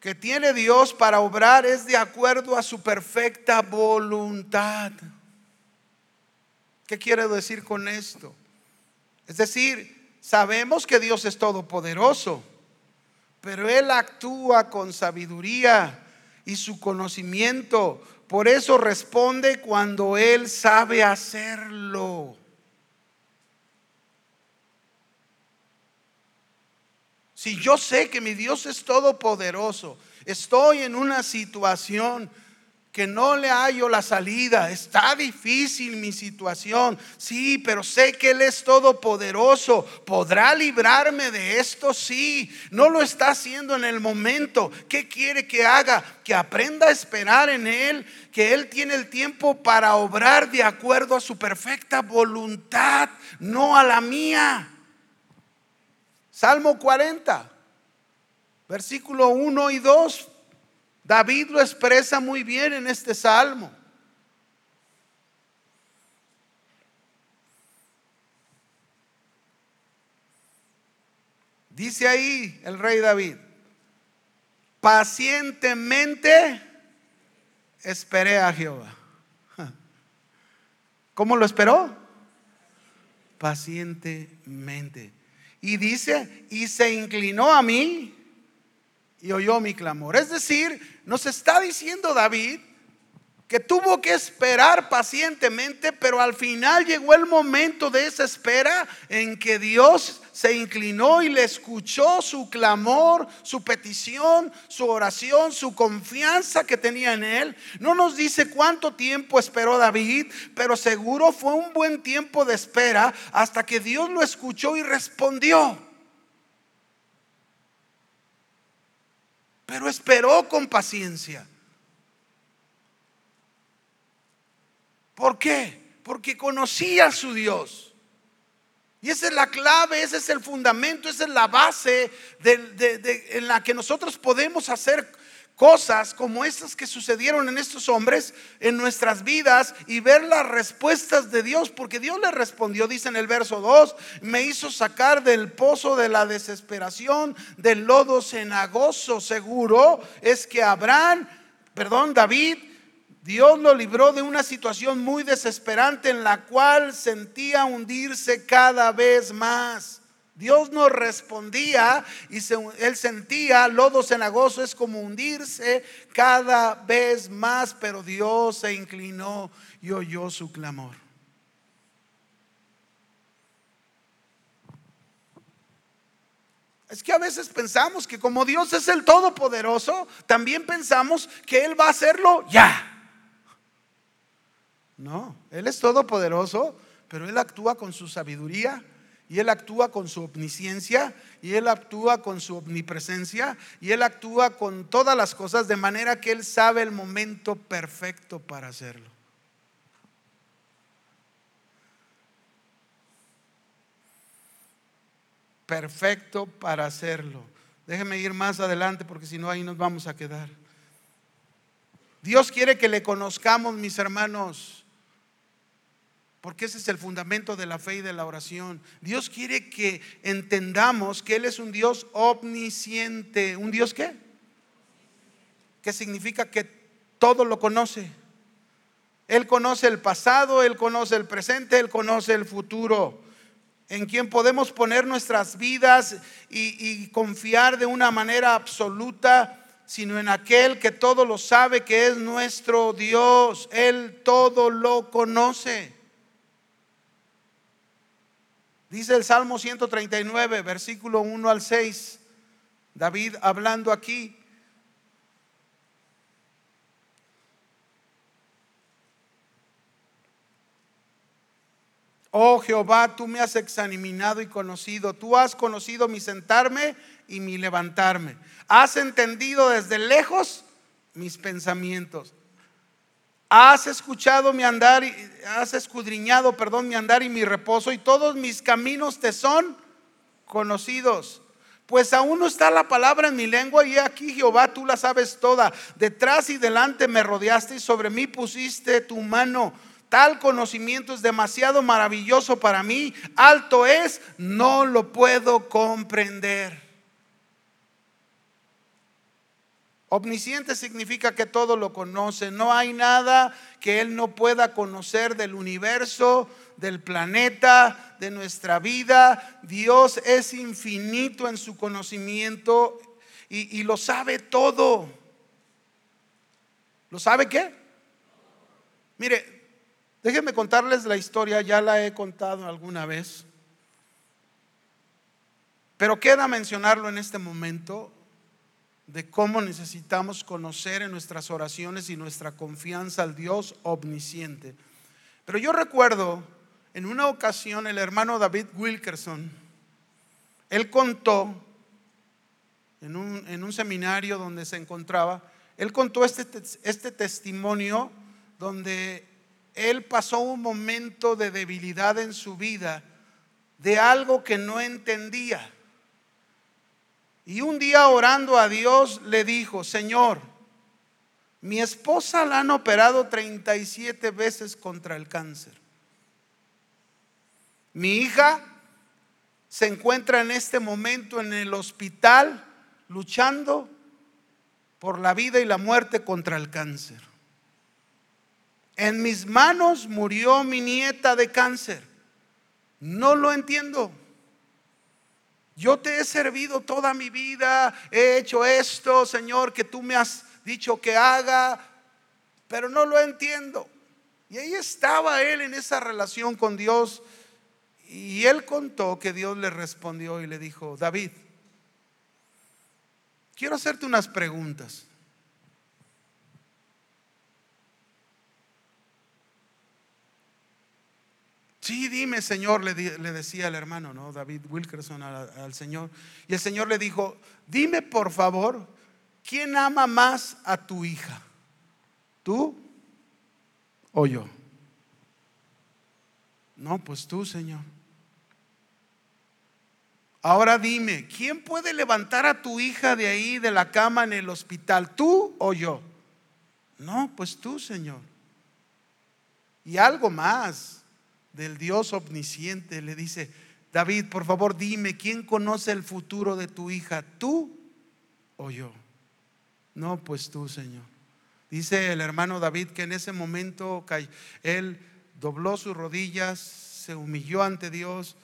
que tiene Dios para obrar es de acuerdo a su perfecta voluntad. ¿Qué quiere decir con esto? Es decir, sabemos que Dios es todopoderoso pero Él actúa con sabiduría y su conocimiento. Por eso responde cuando Él sabe hacerlo. Si yo sé que mi Dios es todopoderoso, estoy en una situación que no le hallo la salida. Está difícil mi situación. Sí, pero sé que Él es todopoderoso. ¿Podrá librarme de esto? Sí. No lo está haciendo en el momento. ¿Qué quiere que haga? Que aprenda a esperar en Él. Que Él tiene el tiempo para obrar de acuerdo a su perfecta voluntad, no a la mía. Salmo 40, versículo 1 y 2 David lo expresa muy bien en este salmo. Dice ahí el rey David, pacientemente esperé a Jehová. ¿Cómo lo esperó? Pacientemente. Y dice, y se inclinó a mí y oyó mi clamor. Es decir, nos está diciendo David que tuvo que esperar pacientemente, pero al final llegó el momento de esa espera en que Dios se inclinó y le escuchó su clamor, su petición, su oración, su confianza que tenía en él. No nos dice cuánto tiempo esperó David, pero seguro fue un buen tiempo de espera hasta que Dios lo escuchó y respondió. pero esperó con paciencia. ¿Por qué? Porque conocía a su Dios. Y esa es la clave, ese es el fundamento, esa es la base en la que nosotros podemos hacer cosas como estas que sucedieron en estos hombres en nuestras vidas y ver las respuestas de Dios, porque Dios le respondió, dice en el verso 2, me hizo sacar del pozo de la desesperación, del lodo cenagoso, seguro es que Abraham, perdón, David, Dios lo libró de una situación muy desesperante en la cual sentía hundirse cada vez más. Dios no respondía y él sentía lodo cenagoso, es como hundirse cada vez más, pero Dios se inclinó y oyó su clamor. Es que a veces pensamos que como Dios es el Todopoderoso, también pensamos que Él va a hacerlo ya. No, Él es todopoderoso, pero Él actúa con su sabiduría y Él actúa con su omnisciencia, y Él actúa con su omnipresencia, y Él actúa con todas las cosas de manera que Él sabe el momento perfecto para hacerlo. Perfecto para hacerlo. Déjeme ir más adelante porque si no ahí nos vamos a quedar. Dios quiere que le conozcamos, mis hermanos. Porque ese es el fundamento de la fe y de la oración. Dios quiere que entendamos que Él es un Dios omnisciente. ¿Un Dios qué? Que significa que todo lo conoce. Él conoce el pasado, Él conoce el presente, Él conoce el futuro. En quien podemos poner nuestras vidas y, y confiar de una manera absoluta sino en aquel que todo lo sabe, que es nuestro Dios. Él todo lo conoce. Dice el Salmo 139, versículo 1 al 6, David hablando aquí. Oh Jehová, tú me has examinado y conocido, tú has conocido mi sentarme y mi levantarme. Has entendido desde lejos mis pensamientos. Has escuchado mi andar, y has escudriñado, perdón, mi andar y mi reposo, y todos mis caminos te son conocidos. Pues aún no está la palabra en mi lengua, y aquí Jehová, tú la sabes toda. Detrás y delante me rodeaste y sobre mí pusiste tu mano. Tal conocimiento es demasiado maravilloso para mí, alto es, no lo puedo comprender. Omnisciente significa que todo lo conoce. No hay nada que Él no pueda conocer del universo, del planeta, de nuestra vida. Dios es infinito en su conocimiento y, lo sabe todo. ¿Lo sabe qué? Mire, déjenme contarles la historia, ya la he contado alguna vez. Pero queda mencionarlo en este momento de cómo necesitamos conocer en nuestras oraciones y nuestra confianza al Dios omnisciente. Pero yo recuerdo en una ocasión el hermano David Wilkerson, él contó en un, seminario donde se encontraba, él contó este, este testimonio donde él pasó un momento de debilidad en su vida, de algo que no entendía. Y un día orando a Dios le dijo, Señor, mi esposa la han operado 37 veces contra el cáncer. Mi hija se encuentra en este momento en el hospital luchando por la vida y la muerte contra el cáncer. En mis manos murió mi nieta de cáncer. No lo entiendo. Yo te he servido toda mi vida, he hecho esto, Señor, que tú me has dicho que haga, pero no lo entiendo. Y ahí estaba él en esa relación con Dios. Y él contó que Dios le respondió y le dijo, David, quiero hacerte unas preguntas. Sí, dime, Señor, le, decía el hermano, ¿no? David Wilkerson al, Señor. Y el Señor le dijo, dime por favor, ¿quién ama más a tu hija? ¿Tú o yo? No, pues tú, Señor. Ahora dime, ¿quién puede levantar a tu hija de ahí, de la cama en el hospital? ¿Tú o yo? No, pues tú, Señor. Y algo más del Dios omnisciente le dice, David, por favor dime, ¿quién conoce el futuro de tu hija? ¿Tú o yo? No, pues tú, Señor. Dice el hermano David que en ese momento él dobló sus rodillas, se humilló ante Dios,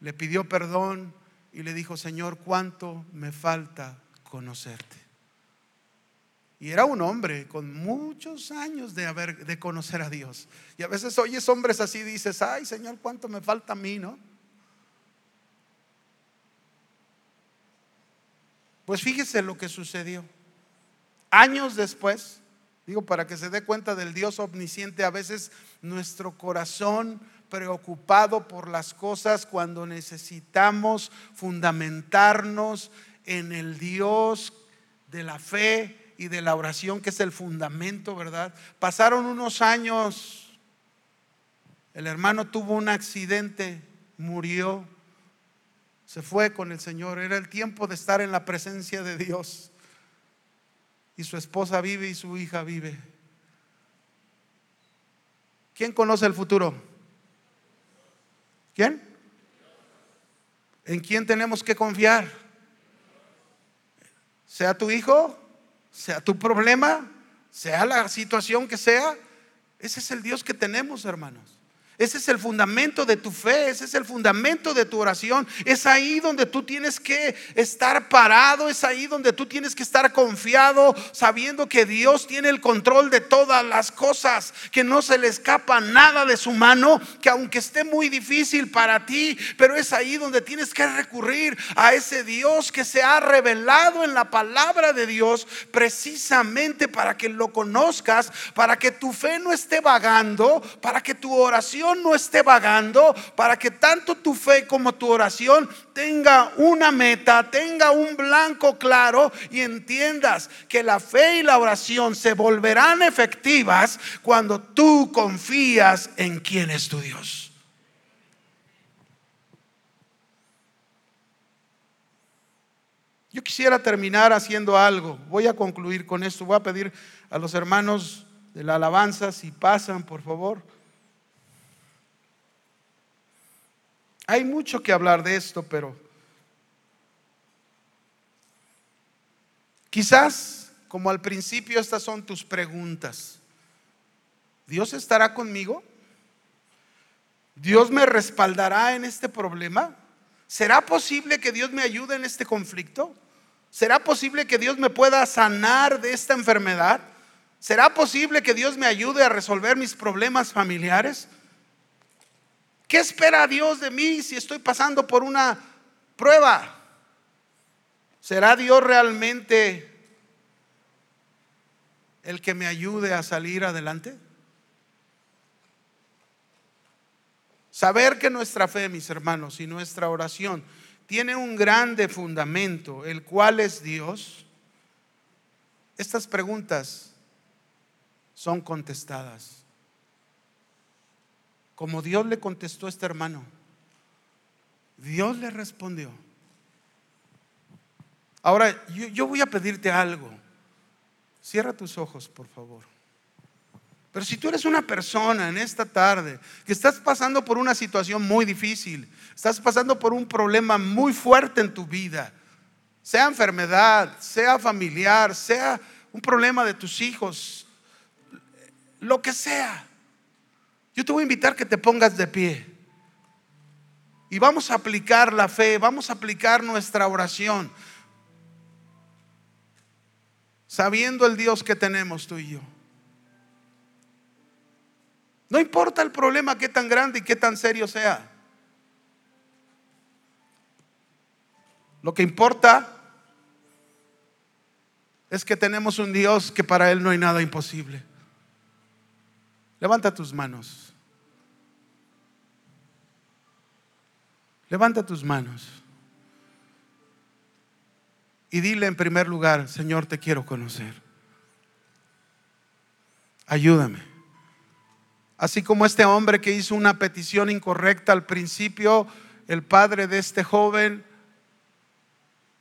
le pidió perdón y le dijo, Señor, ¿cuánto me falta conocerte? Y era un hombre con muchos años de, haber, de conocer a Dios. Y a veces oyes hombres así, dices, ay Señor, ¿cuánto me falta a mí, no? Pues fíjese lo que sucedió. Años después, digo, para que se dé cuenta del Dios omnisciente, a veces nuestro corazón preocupado por las cosas cuando necesitamos fundamentarnos en el Dios de la fe y de la oración, que es el fundamento, ¿verdad? Pasaron unos años, el hermano tuvo un accidente, murió, se fue con el Señor, era el tiempo de estar en la presencia de Dios. Y su esposa vive y su hija vive. ¿Quién conoce el futuro? ¿Quién? ¿En quién tenemos que confiar? Sea tu hijo, sea tu problema, sea la situación que sea. Ese es el Dios que tenemos, hermanos. Ese es el fundamento de tu fe, ese es el fundamento de tu oración. Es ahí donde tú tienes que estar parado, es ahí donde tú tienes que estar confiado, sabiendo que Dios tiene el control de todas las cosas, que no se le escapa nada de su mano, que aunque esté muy difícil para ti, pero es ahí donde tienes que recurrir a ese Dios que se ha revelado en la palabra de Dios precisamente para que lo conozcas, para que tu fe no esté vagando, para que tu oración no esté vagando, para que tanto tu fe como tu oración tenga una meta, tenga un blanco claro y entiendas que la fe y la oración se volverán efectivas cuando tú confías en quién es tu Dios. Yo quisiera terminar haciendo algo. Voy a concluir con esto. Voy a pedir a los hermanos de la alabanza si pasan, por favor. Hay mucho que hablar de esto, pero quizás, como al principio, estas son tus preguntas. ¿Dios estará conmigo? ¿Dios me respaldará en este problema? ¿Será posible que Dios me ayude en este conflicto? ¿Será posible que Dios me pueda sanar de esta enfermedad? ¿Será posible que Dios me ayude a resolver mis problemas familiares? ¿Qué espera Dios de mí si estoy pasando por una prueba? ¿Será Dios realmente el que me ayude a salir adelante? Saber que nuestra fe, mis hermanos, y nuestra oración tiene un grande fundamento, el cual es Dios. Estas preguntas son contestadas como Dios le contestó a este hermano. Dios le respondió. Ahora, yo, voy a pedirte algo. Cierra tus ojos, por favor. Pero si tú eres una persona en esta tarde que estás pasando por una situación muy difícil, estás pasando por un problema muy fuerte en tu vida, sea enfermedad, sea familiar, sea un problema de tus hijos, lo que sea, yo te voy a invitar que te pongas de pie. Y vamos a aplicar la fe, vamos a aplicar nuestra oración. Sabiendo el Dios que tenemos tú y yo. No importa el problema qué tan grande y qué tan serio sea. Lo que importa es que tenemos un Dios que para Él no hay nada imposible. Levanta tus manos. Levanta tus manos y dile en primer lugar, Señor, te quiero conocer. Ayúdame Así como este hombre que hizo una petición incorrecta al principio, el padre de este joven,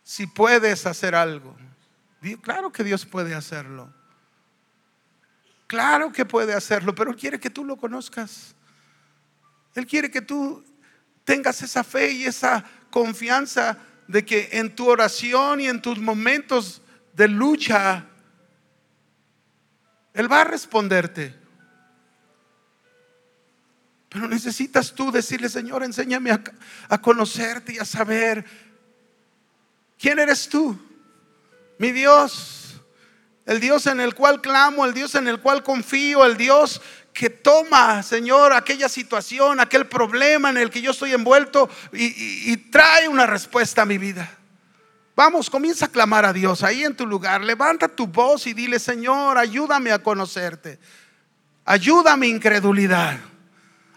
si puedes hacer algo. Claro que Dios puede hacerlo. Claro que puede hacerlo, pero quiere que tú lo conozcas. Él quiere que tú tengas esa fe y esa confianza de que en tu oración y en tus momentos de lucha, Él va a responderte. Pero necesitas tú decirle, Señor, enséñame a, conocerte y a saber quién eres tú, mi Dios, el Dios en el cual clamo, el Dios en el cual confío, el Dios que toma, Señor, aquella situación, aquel problema en el que yo estoy envuelto y, trae una respuesta a mi vida. Vamos, comienza a clamar a Dios ahí en tu lugar. Levanta tu voz y dile, Señor, ayúdame a conocerte. Ayúdame incredulidad.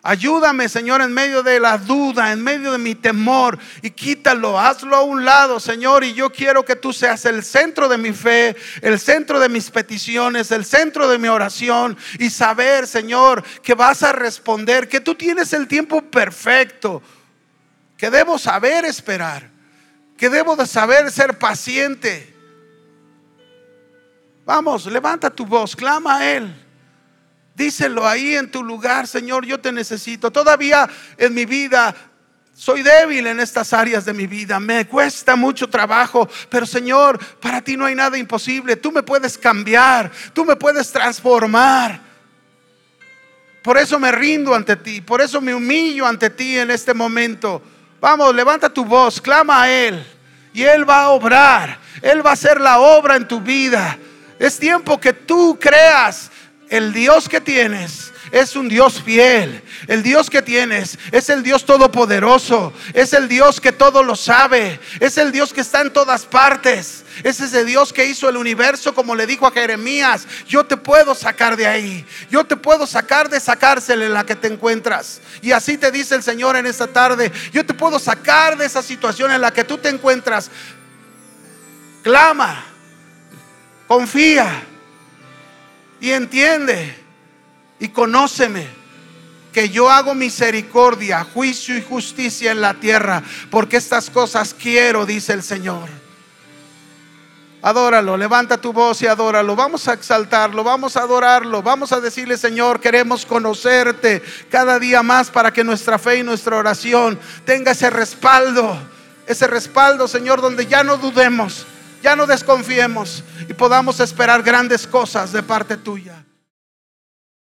Ayúdame, Señor, en medio de la duda, en medio de mi temor, y quítalo, hazlo a un lado, Señor, y yo quiero que tú seas el centro de mi fe, el centro de mis peticiones, el centro de mi oración, y saber, Señor, que vas a responder, que tú tienes el tiempo perfecto, que debo saber esperar, que debo de saber ser paciente. Vamos, levanta tu voz, clama a Él. Díselo ahí en tu lugar, Señor, yo te necesito. Todavía en mi vida soy débil en estas áreas de mi vida, me cuesta mucho trabajo, pero Señor, para ti no hay nada imposible. Tú me puedes cambiar, tú me puedes transformar. Por eso me rindo ante ti, por eso me humillo ante ti en este momento. Vamos, levanta tu voz, clama a Él y Él va a obrar, Él va a hacer la obra en tu vida. Es tiempo que tú creas el Dios que tienes es un Dios fiel. El Dios que tienes es el Dios todopoderoso. Es el Dios que todo lo sabe. Es el Dios que está en todas partes. Es ese Dios que hizo el universo como le dijo a Jeremías. Yo te puedo sacar de ahí. Yo te puedo sacar de esa cárcel en la que te encuentras. Y así te dice el Señor en esta tarde. Yo te puedo sacar de esa situación en la que tú te encuentras. Clama. Confía y entiende y conóceme que yo hago misericordia, juicio y justicia en la tierra, porque estas cosas quiero, dice el Señor. Adóralo, levanta tu voz y adóralo. Vamos a exaltarlo, vamos a adorarlo, vamos a decirle, Señor, queremos conocerte cada día más para que nuestra fe y nuestra oración tenga ese respaldo, ese respaldo, Señor, donde ya no dudemos, ya no desconfiemos y podamos esperar grandes cosas de parte tuya.